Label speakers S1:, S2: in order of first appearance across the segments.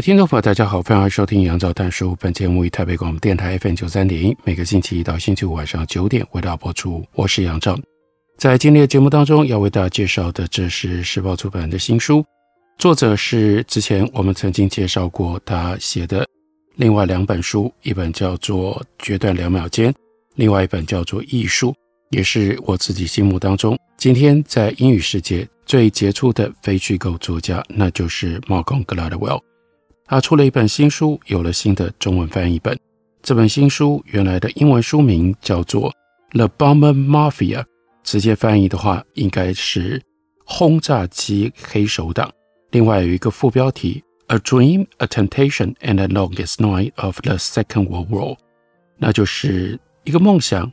S1: 听众朋友，大家好，欢迎收听杨照谈书。本节目以台北广播电台 FM 九三点一，每个星期一到星期五晚上九点为大家播出。我是杨照，在今天的节目当中要为大家介绍的，这是时报出版的新书，作者是之前我们曾经介绍过他写的另外两本书，一本叫做《决断两秒间》，另外一本叫做《艺术》，也是我自己心目当中今天在英语世界最杰出的非虚构作家，那就是 Malcolm Gladwell。他出了一本新书，有了新的中文翻译本。这本新书原来的英文书名叫做《The Bomber Mafia》，直接翻译的话应该是“轰炸机黑手党”。另外有一个副标题：“A Dream, a Temptation, and the Longest Night of the Second World War”，那就是一个梦想，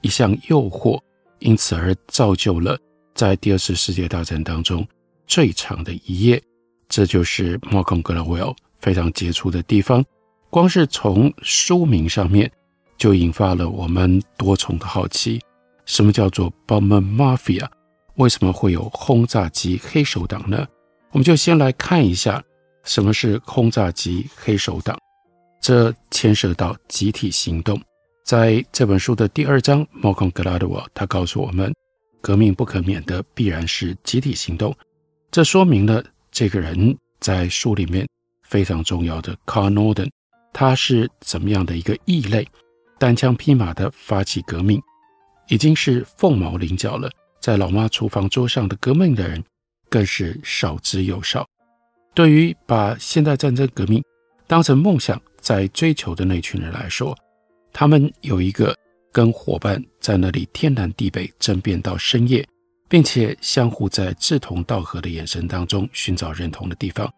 S1: 一项诱惑，因此而造就了在第二次世界大战当中最长的一夜。这就是 Malcolm Gladwell。非常杰出的地方，光是从书名上面就引发了我们多重的好奇：什么叫做 Bomber Mafia？为什么会有轰炸机黑手党呢？我们就先来看一下什么是轰炸机黑手党。这牵涉到集体行动。在这本书的第二章，Malcolm Gladwell 他告诉我们，革命不可免的必然是集体行动。这说明了这个人在书里面。非常重要的 Car Norden，他是怎么样的一个异类？单枪匹马的发起革命，已经是凤毛麟角了。在老妈厨房桌上的革命的人，更是少之又少。对于把现代战争革命当成梦想在追求的那群人来说，他们有一个跟伙伴在那里天南地北争辩到深夜，并且相互在志同道合的眼神当中寻找认同的地方。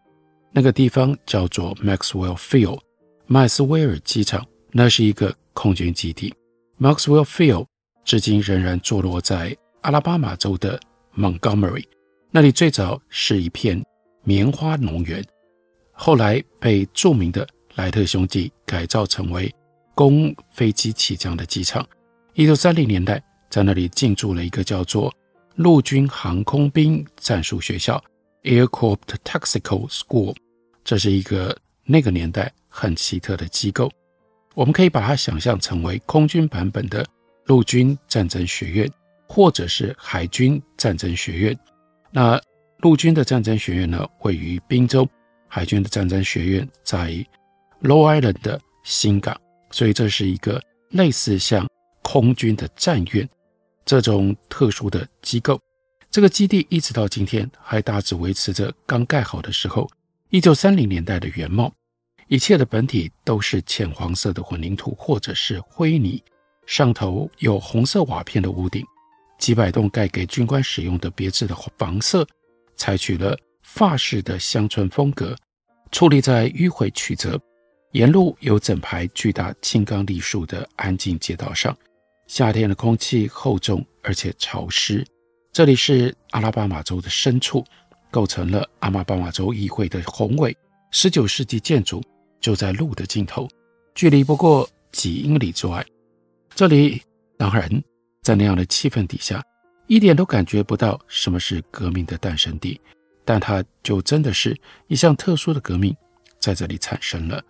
S1: 那个地方叫做 Maxwell Field，麦斯威尔机场，那是一个空军基地。Maxwell Field 至今仍然坐落在阿拉巴马州的 Montgomery，那里最早是一片棉花农园，后来被著名的莱特兄弟改造成为供飞机起降的机场。一九三零年代，在那里进驻了一个叫做陆军航空兵战术学校。Aircraft Tactical School，这是一个那个年代很奇特的机构。我们可以把它想象成为空军版本的陆军战争学院，或者是海军战争学院。那陆军的战争学院呢，位于宾州；海军的战争学院在 Long Island 的新港。所以这是一个类似像空军的战院这种特殊的机构。这个基地一直到今天还大致维持着刚盖好的时候，一九三零年代的原貌。一切的本体都是浅黄色的混凝土或者是灰泥，上头有红色瓦片的屋顶，几百栋盖给军官使用的别致的房舍，采取了法式的乡村风格，矗立在迂回曲折、沿路有整排巨大青冈櫟树的安静街道上。夏天的空气厚重而且潮湿。这里是阿拉巴马州的深处，构成了阿拉巴马州议会的宏伟十九世纪建筑，就在路的尽头，距离不过几英里之外。这里当然在那样的气氛底下，一点都感觉不到什么是革命的诞生地，但它就真的是一项特殊的革命在这里产生了。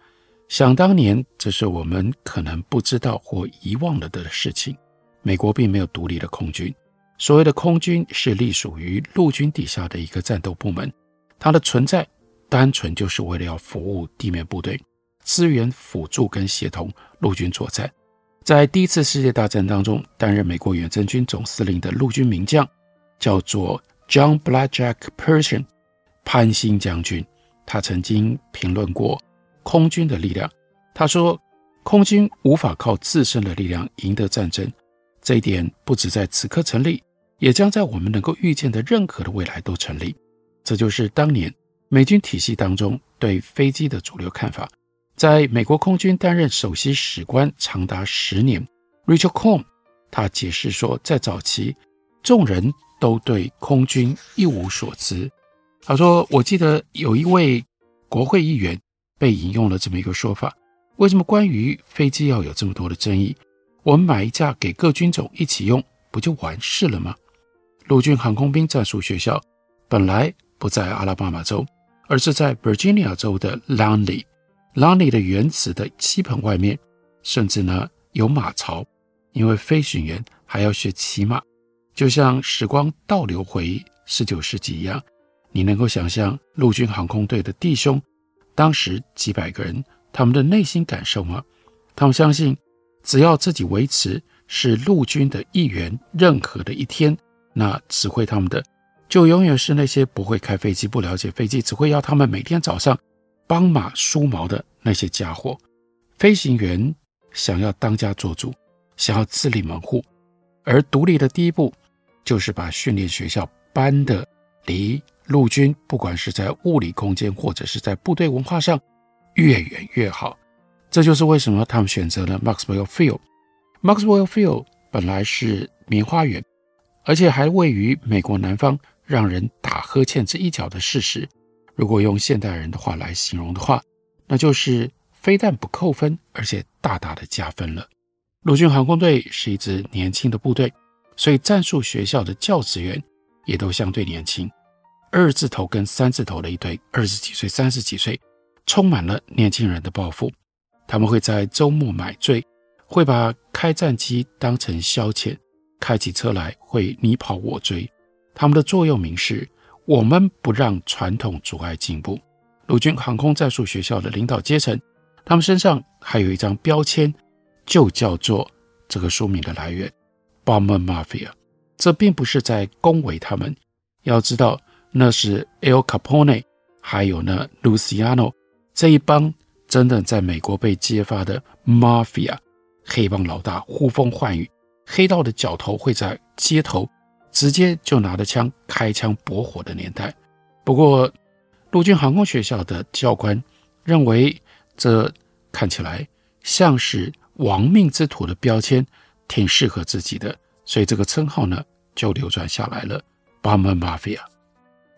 S1: 想当年，这是我们可能不知道或遗忘了的事情。美国并没有独立的空军。所谓的空军是隶属于陆军底下的一个战斗部门，它的存在单纯就是为了要服务地面部队，支援辅助跟协同陆军作战。在第一次世界大战当中，担任美国远征军总司令的陆军名将叫做 John Blackjack Pershing 潘兴将军，他曾经评论过空军的力量。他说，空军无法靠自身的力量赢得战争，这一点不止在此刻成立。也将在我们能够预见的任何的未来都成立。这就是当年美军体系当中对飞机的主流看法。在美国空军担任首席史官长达十年，Richard Cohn 他解释说，在早期，众人都对空军一无所知。他说：“我记得有一位国会议员被引用了这么一个说法：为什么关于飞机要有这么多的争议？我们买一架给各军种一起用，不就完事了吗？”陆军航空兵战术学校本来不在阿拉巴马州，而是在 Virginia 州的 l a n l e y。l a n l e y 的原址的机棚外面，甚至呢有马槽，因为飞行员还要学骑马，就像时光倒流回十九世纪一样。你能够想象陆军航空队的弟兄，当时几百个人，他们的内心感受吗？他们相信，只要自己维持是陆军的一员，任何的一天，那指挥他们的就永远是那些不会开飞机、不了解飞机，只会要他们每天早上。帮马梳毛的那些家伙，飞行员想要当家做主，想要自立门户，而独立的第一步就是把训练学校搬得离陆军，不管是在物理空间或者是在部队文化上越远越好。这就是为什么他们选择了 Maxwell Field。Maxwell Field 本来是棉花园，而且还位于美国南方，让人打呵欠这一角的事实。如果用现代人的话来形容的话，那就是非但不扣分，而且大大的加分了。陆军航空队是一支年轻的部队，所以战术学校的教职员也都相对年轻。二字头跟三字头的一堆，二十几岁、三十几岁，充满了年轻人的抱负。他们会在周末买醉，会把开战机当成消遣，开起车来会你跑我追。他们的座右铭是。我们不让传统阻碍进步。陆军航空战术学校的领导阶层，他们身上还有一张标签，就叫做这个书名的来源 ——Bomber Mafia。这并不是在恭维他们，要知道那是 El Capone，还有呢 Luciano 这一帮真的在美国被揭发的 Mafia 黑帮老大，呼风唤雨，黑道的角头会在街头。直接就拿着枪开枪驳火的年代。不过，陆军航空学校的教官认为，这看起来像是亡命之徒的标签，挺适合自己的，所以这个称号呢就流传下来了。Bomber Mafia。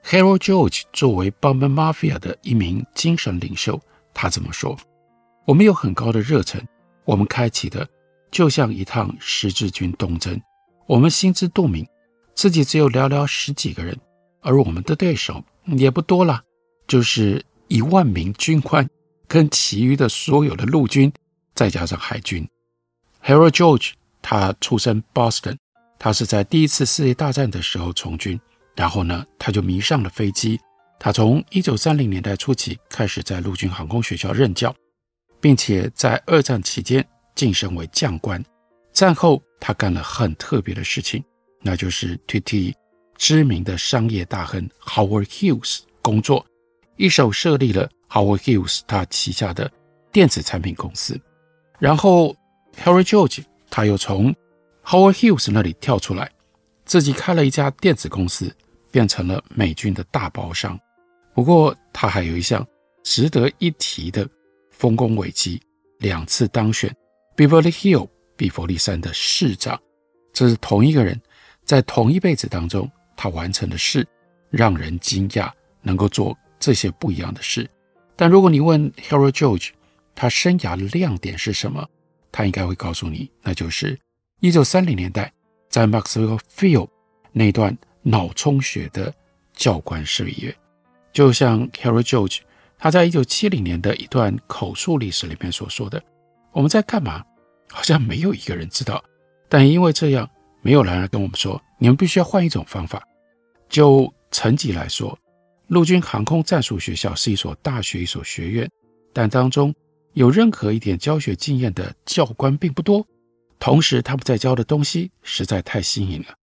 S1: Harold George 作为 Bomber Mafia 的一名精神领袖，他这么说：“我们有很高的热忱，我们开启的就像一趟十字军东征，我们心知肚明。”自己只有寥寥十几个人，而我们的对手也不多了，就是一万名军官跟其余的所有的陆军，再加上海军。Harold George 他出身 Boston，他是在第一次世界大战的时候从军，然后呢，他就迷上了飞机。他从一九三零年代初期开始在陆军航空学校任教，并且在二战期间晋升为将官。战后他干了很特别的事情。那就是替知名的商业大亨 Howard Hughes 工作，一手设立了 Howard Hughes 他旗下的电子产品公司，然后，Harry George 他又从 Howard Hughes 那里跳出来，自己开了一家电子公司，变成了美军的大包商。不过他还有一项值得一提的丰功伟绩，两次当选 Beverly Hill 比佛利山的市长，这是同一个人。在同一辈子当中，他完成的事让人惊讶，能够做这些不一样的事。但如果你问 Harold George，他生涯的亮点是什么？他应该会告诉你，那就是一九三零年代在 Maxwell Field 那段脑充血的教官事业。就像 Harold George 他在一九七零年的一段口述历史里面所说的：“我们在干嘛？好像没有一个人知道。但因为这样。”没有人来跟我们说，你们必须要换一种方法。就成绩来说，陆军航空战术学校是一所大学，一所学院，但当中有任何一点教学经验的教官并不多。同时，他们在教的东西实在太新颖了，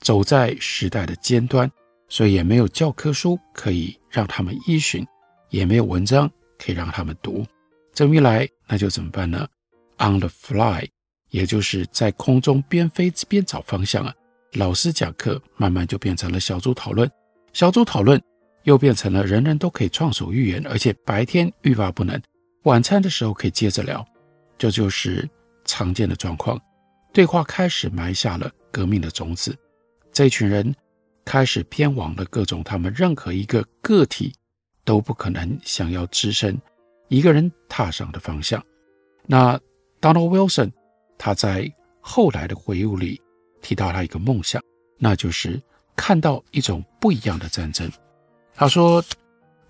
S1: 走在时代的尖端，所以也没有教科书可以让他们依循，也没有文章可以让他们读。这么一来，那就怎么办呢？On the fly。也就是在空中边飞边找方向啊，老师讲课慢慢就变成了小组讨论，小组讨论又变成了人人都可以畅所欲言，而且白天欲罢不能，晚餐的时候可以接着聊，这就是常见的状况。对话开始埋下了革命的种子，这群人开始偏往了各种他们任何一个个体都不可能想要只身一个人踏上的方向。那 Donald Wilson 他在后来的回忆里提到他一个梦想，那就是看到一种不一样的战争。他说：“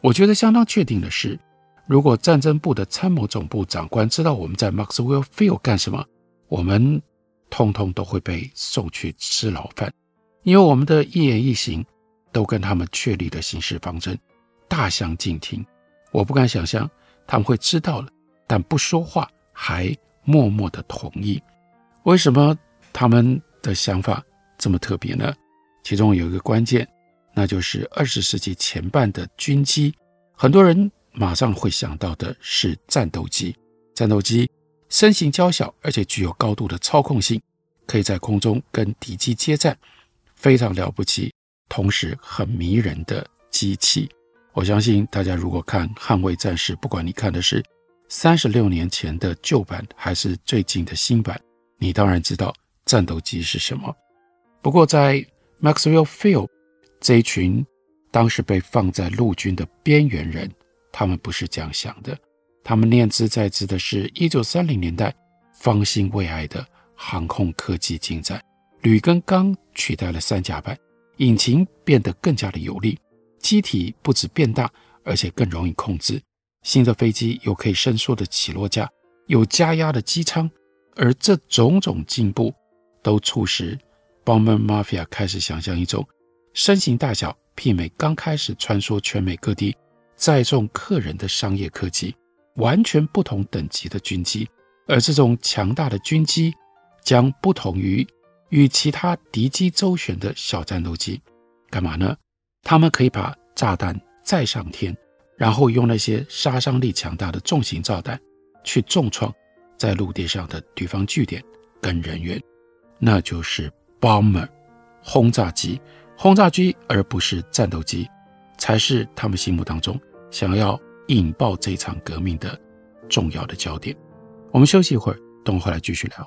S1: 我觉得相当确定的是，如果战争部的参谋总部长官知道我们在 Maxwell Field 干什么，我们通通都会被送去吃牢饭，因为我们的一言一行都跟他们确立的行事方针大相径庭。我不敢想象他们会知道了，但不说话。”还默默的同意，为什么他们的想法这么特别呢？其中有一个关键，那就是二十世纪前半的军机，很多人马上会想到的是战斗机。战斗机身形娇小，而且具有高度的操控性，可以在空中跟敌机接战，非常了不起，同时很迷人的机器。我相信大家如果看《捍卫战士》，不管你看的是。三十六年前的旧版还是最近的新版，你当然知道战斗机是什么。不过在 Maxwell Field 这一群当时被放在陆军的边缘人，他们不是这样想的。他们念兹在兹的是一九三零年代方兴未艾的航空科技进展，铝跟钢取代了三甲板，引擎变得更加的有力，机体不止变大，而且更容易控制。新的飞机有可以伸缩的起落架，有加压的机舱，而这种种进步都促使 Bomber Mafia 开始想象一种身形大小媲美刚开始穿梭全美各地载重客人的商业客机，完全不同等级的军机。而这种强大的军机将不同于与其他敌机周旋的小战斗机，干嘛呢？他们可以把炸弹载上天。然后用那些杀伤力强大的重型炸弹去重创在陆地上的敌方据点跟人员，那就是 bomber 轰炸机，轰炸机而不是战斗机，才是他们心目当中想要引爆这场革命的重要的焦点。我们休息一会儿，等会儿来继续聊。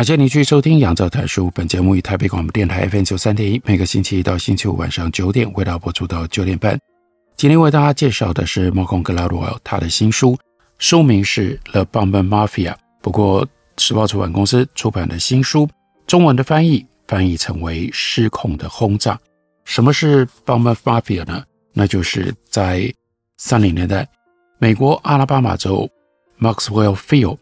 S1: 感谢你继续收听《杨照谈书》。本节目于台北广播电台 FM 九三点一，每个星期一到星期五晚上九点，为大家播出到九点半。今天为大家介绍的是 Malcolm Gladwell 他的新书，书名是《The Bomber Mafia》。不过，时报出版公司出版的新书，中文的翻译翻译成为《失控的轰炸》。什么是 Bomber Mafia 呢？那就是在三零年代，美国阿拉巴马州 Maxwell Field。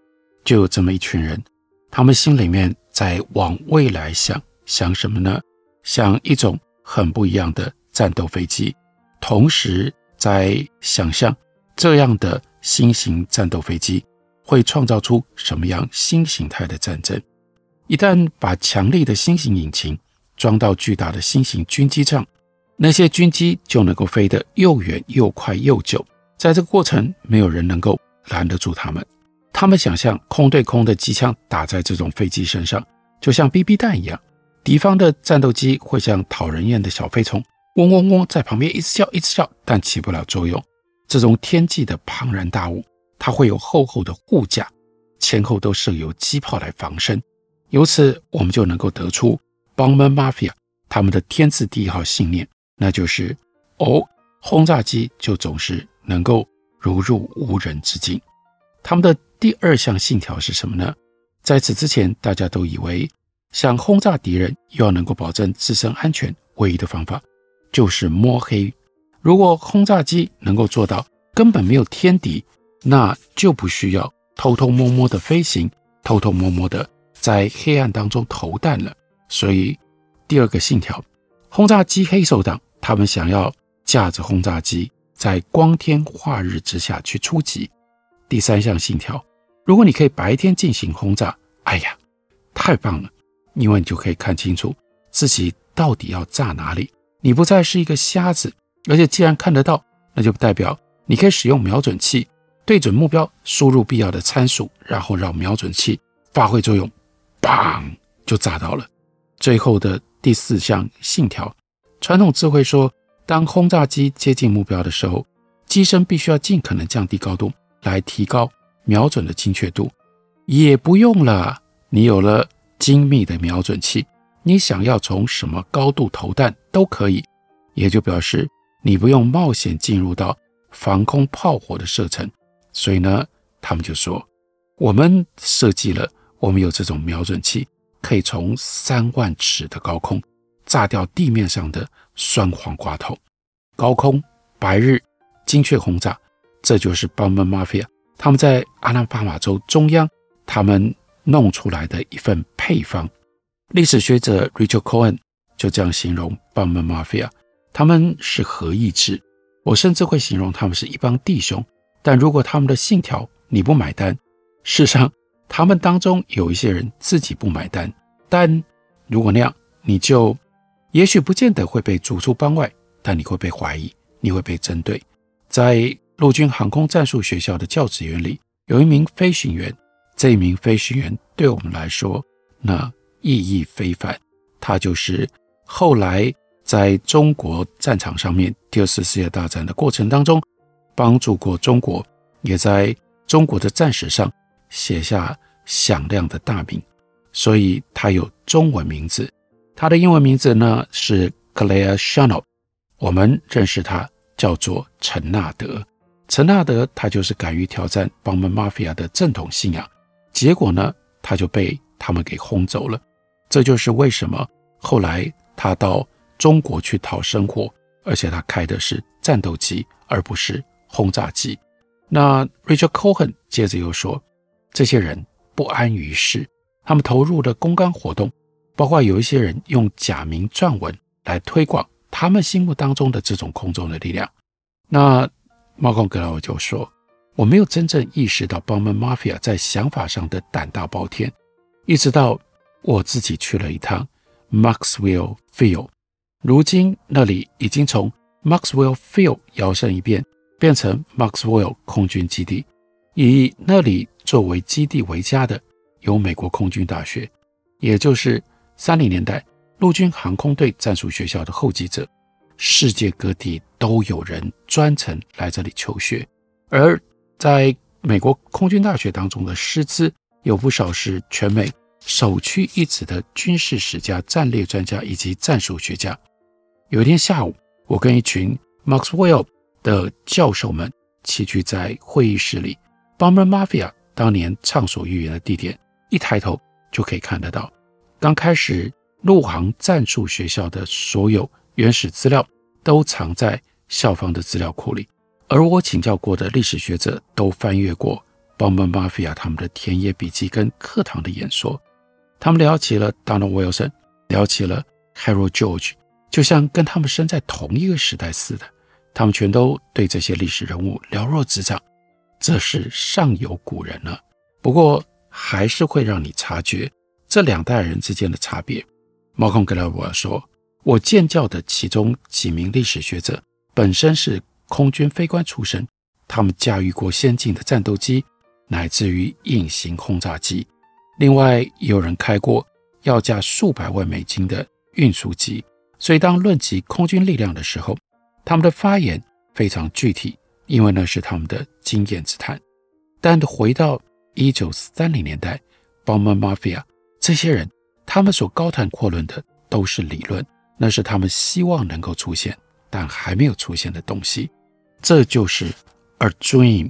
S1: 就有这么一群人，他们心里面在往未来想，想什么呢？想一种很不一样的战斗飞机，同时在想象这样的新型战斗飞机会创造出什么样新形态的战争。一旦把强力的新型引擎装到巨大的新型军机上，那些军机就能够飞得又远又快又久。在这个过程，没有人能够拦得住他们。他们想象空对空的机枪打在这种飞机身上，就像 BB 弹一样。敌方的战斗机会像讨人厌的小飞虫，嗡嗡嗡在旁边一直叫一直叫，但起不了作用。这种天际的庞然大物，它会有厚厚的护甲，前后都设有机炮来防身。由此，我们就能够得出 Bomber Mafia 他们的天字第一号信念，那就是：哦，轰炸机就总是能够如入无人之境。他们的第二项信条是什么呢？在此之前，大家都以为想轰炸敌人又要能够保证自身安全，唯一的方法就是摸黑。如果轰炸机能够做到根本没有天敌，那就不需要偷偷摸摸的飞行，偷偷摸摸的。在黑暗当中投弹了，所以第二个信条，轰炸机黑手党他们想要驾着轰炸机在光天化日之下去出击。第三项信条，如果你可以白天进行轰炸，哎呀，太棒了，因为你就可以看清楚自己到底要炸哪里，你不再是一个瞎子，而且既然看得到，那就代表你可以使用瞄准器对准目标，输入必要的参数，然后让瞄准器发挥作用。砰！就炸到了。最后的第四项信条，传统智慧说，当轰炸机接近目标的时候，机身必须要尽可能降低高度，来提高瞄准的精确度。也不用了，你有了精密的瞄准器，你想要从什么高度投弹都可以。也就表示你不用冒险进入到防空炮火的射程。所以呢，他们就说，我们设计了。我们有这种瞄准器，可以从三万尺的高空炸掉地面上的酸黄瓜头。高空白日精确轰炸，这就是 Bomber Mafia 他们在阿拉巴马州中央他们弄出来的一份配方。历史学者 Richard Cohen 就这样形容 b a m a Mafia，他们是合意志。我甚至会形容他们是一帮弟兄。但如果他们的信条你不买单，事实上。他们当中有一些人自己不买单，但如果那样，你就也许不见得会被逐出帮外，但你会被怀疑，你会被针对。在陆军航空战术学校的教职员里，有一名飞行员，这一名飞行员对我们来说，那意义非凡。他就是后来在中国战场上面，第二次世界大战的过程当中，帮助过中国，也在中国的战史上。写下响亮的大名，所以他有中文名字。他的英文名字呢是 Claire Chanel，我们认识他叫做陈纳德。陈纳德他就是敢于挑战 Bomber Mafia 的正统信仰，结果呢他就被他们给轰走了。这就是为什么后来他到中国去讨生活，而且他开的是战斗机而不是轰炸机。那 Richard Cohen 接着又说。这些人不安于世，他们投入的公关活动，包括有一些人用假名撰文来推广他们心目当中的这种空中的力量。那猫空格劳就说：“我没有真正意识到 Bomber Mafia 在想法上的胆大包天，一直到我自己去了一趟 Maxwell Field，如今那里已经从 Maxwell Field 摇身一变，变成 Maxwell 空军基地，以那里。”作为基地为家的有美国空军大学，也就是三零年代陆军航空队战术学校的后继者。世界各地都有人专程来这里求学，而在美国空军大学当中的师资有不少是全美首屈一指的军事史家、战略专家以及战术学家。有一天下午，我跟一群 Maxwell 的教授们齐聚在会议室里，Bomber Mafia。当年畅所欲言的地点，一抬头就可以看得到。刚开始，陆航战术学校的所有原始资料都藏在校方的资料库里，而我请教过的历史学者都翻阅过邦本马菲亚他们的田野笔记跟课堂的演说。他们聊起了 Donald Wilson，聊起了 Harold George，就像跟他们生在同一个时代似的。他们全都对这些历史人物了若指掌，这是尚有古人了。不过还是会让你察觉这两代人之间的差别。Malcolm Gladwell 说：“我见教的其中几名历史学者本身是空军飞官出身，他们驾驭过先进的战斗机，乃至于隐形轰炸机。另外，也有人开过要价数百万美金的运输机。所以，当论及空军力量的时候，他们的发言非常具体，因为那是他们的经验之谈。但回到一九三零年代，Bomber Mafia 这些人，他们所高谈阔论的都是理论，那是他们希望能够出现但还没有出现的东西。这就是《A Dream》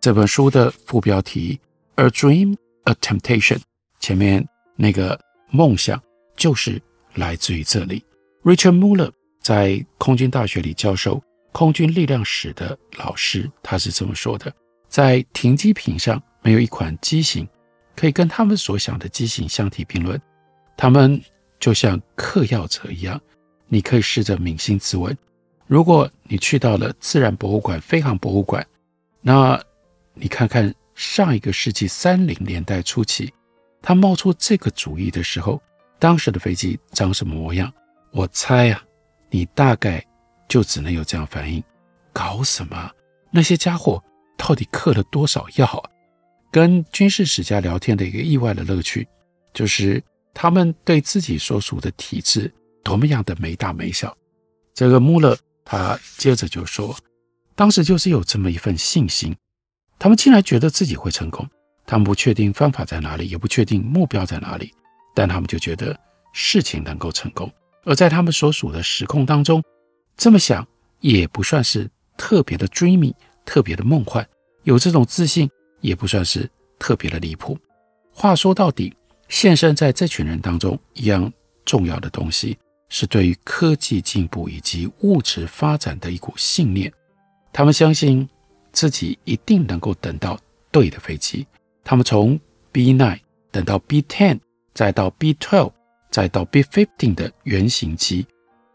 S1: 这本书的副标题，《A Dream, A Temptation》前面那个梦想就是来自于这里。Richard Muller。在空军大学里教授空军力量史的老师，他是这么说的：在停机坪上，没有一款机型可以跟他们所想的机型相提并论。他们就像嗑药者一样。你可以试着扪心自问：如果你去到了自然博物馆、飞航博物馆，那你看看上一个世纪三零年代初期，他冒出这个主意的时候，当时的飞机长什么模样？我猜啊。你大概就只能有这样反应，搞什么？那些家伙到底嗑了多少药啊？跟军事史家聊天的一个意外的乐趣，就是他们对自己所属的体制多么样的没大没小。这个穆勒他接着就说，当时就是有这么一份信心，他们竟然觉得自己会成功。他们不确定方法在哪里，也不确定目标在哪里，但他们就觉得事情能够成功。而在他们所属的时空当中，这么想也不算是特别的 dreamy，特别的梦幻。有这种自信也不算是特别的离谱。话说到底，现身在这群人当中一样重要的东西，是对于科技进步以及物质发展的一股信念。他们相信自己一定能够等到对的飞机。他们从 B nine 等到 B ten，再到 B twelve，。再到 B fifteen 的原型机，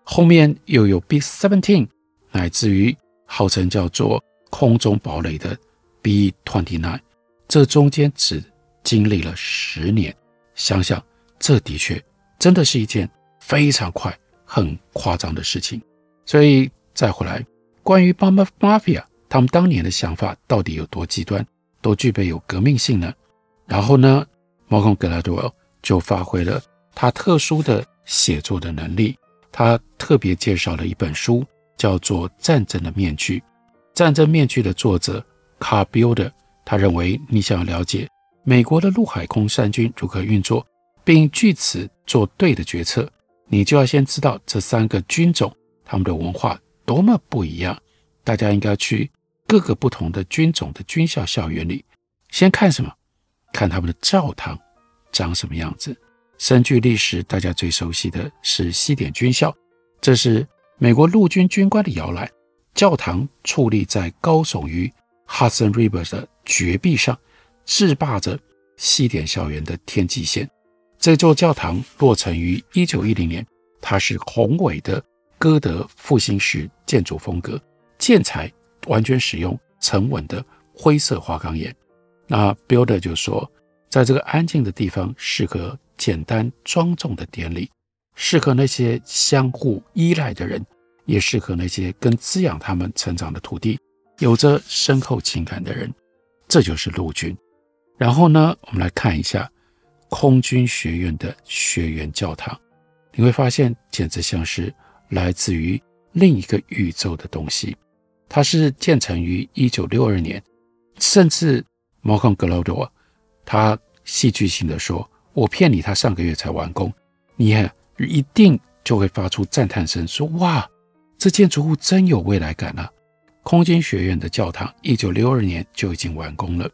S1: 后面又有 B seventeen，乃至于号称叫做空中堡垒的 B twenty nine 这中间只经历了十年。想想，这的确真的是一件非常快、很夸张的事情。所以再回来，关于 Bomber Mafia 他们当年的想法到底有多极端，都具备有革命性呢？然后呢，Malcolm Gladwell 就发挥了。他特殊的写作的能力，他特别介绍了一本书，叫做《战争的面具》。《战争面具》的作者 Carl Builder，他认为你想要了解美国的陆海空三军如何运作，并据此做对的决策，你就要先知道这三个军种他们的文化多么不一样。大家应该去各个不同的军种的军校校园里，先看什么？看他们的教堂长什么样子。深具历史，大家最熟悉的是西点军校，这是美国陆军军官的摇篮。教堂矗立在高耸于 Hudson River 的绝壁上，制霸着西点校园的天际线。这座教堂落成于1910年，它是宏伟的哥德复兴式建筑风格，建材完全使用沉稳的灰色花岗岩。那 Builder 就说，在这个安静的地方适合。简单庄重的典礼，适合那些相互依赖的人，也适合那些跟滋养他们成长的土地有着深厚情感的人。这就是陆军。然后呢，我们来看一下空军学院的学员教堂，你会发现简直像是来自于另一个宇宙的东西。它是建成于一九六二年，甚至 Malcolm Gladwell 他戏剧性的说。我骗你，他上个月才完工，你看一定就会发出赞叹声，说：“哇，这建筑物真有未来感啊！”空军学院的教堂，一九六二年就已经完工了，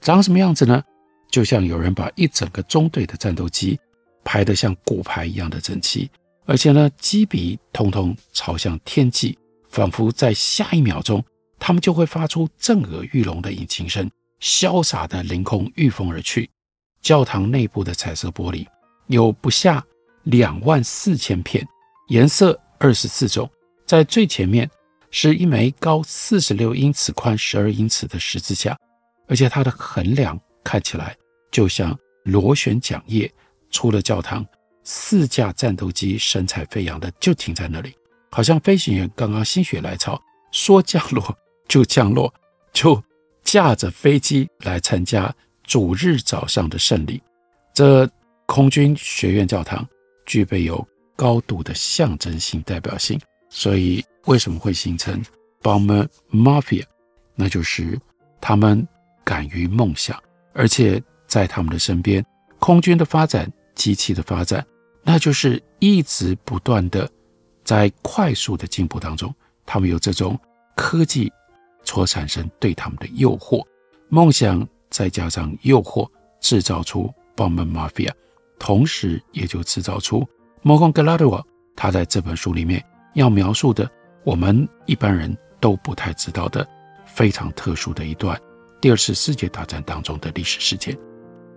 S1: 长什么样子呢？就像有人把一整个中队的战斗机排得像骨牌一样的整齐，而且呢，机鼻通通朝向天际，仿佛在下一秒钟，他们就会发出震耳欲聋的引擎声，潇洒的凌空御风而去。教堂内部的彩色玻璃有不下两万四千片，颜色二十四种。在最前面是一枚高四十六英尺、宽十二英尺的十字架，而且它的横梁看起来就像螺旋桨叶。出了教堂，四架战斗机神采飞扬的就停在那里，好像飞行员刚刚心血来潮，说降落就降落，就驾着飞机来参加主日早上的圣礼。这空军学院教堂具备有高度的象征性代表性，所以为什么会形成 Bomber Mafia？那就是他们敢于梦想，而且在他们的身边，空军的发展。机器的发展，那就是一直不断的在快速的进步当中，他们有这种科技所产生对他们的诱惑，梦想再加上诱惑，制造出 Bomber Mafia，同时也就制造出 Morgan Galatea 他在这本书里面要描述的，我们一般人都不太知道的非常特殊的一段第二次世界大战当中的历史事件。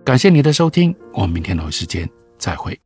S1: 感谢你的收听，我们明天同一时间再会。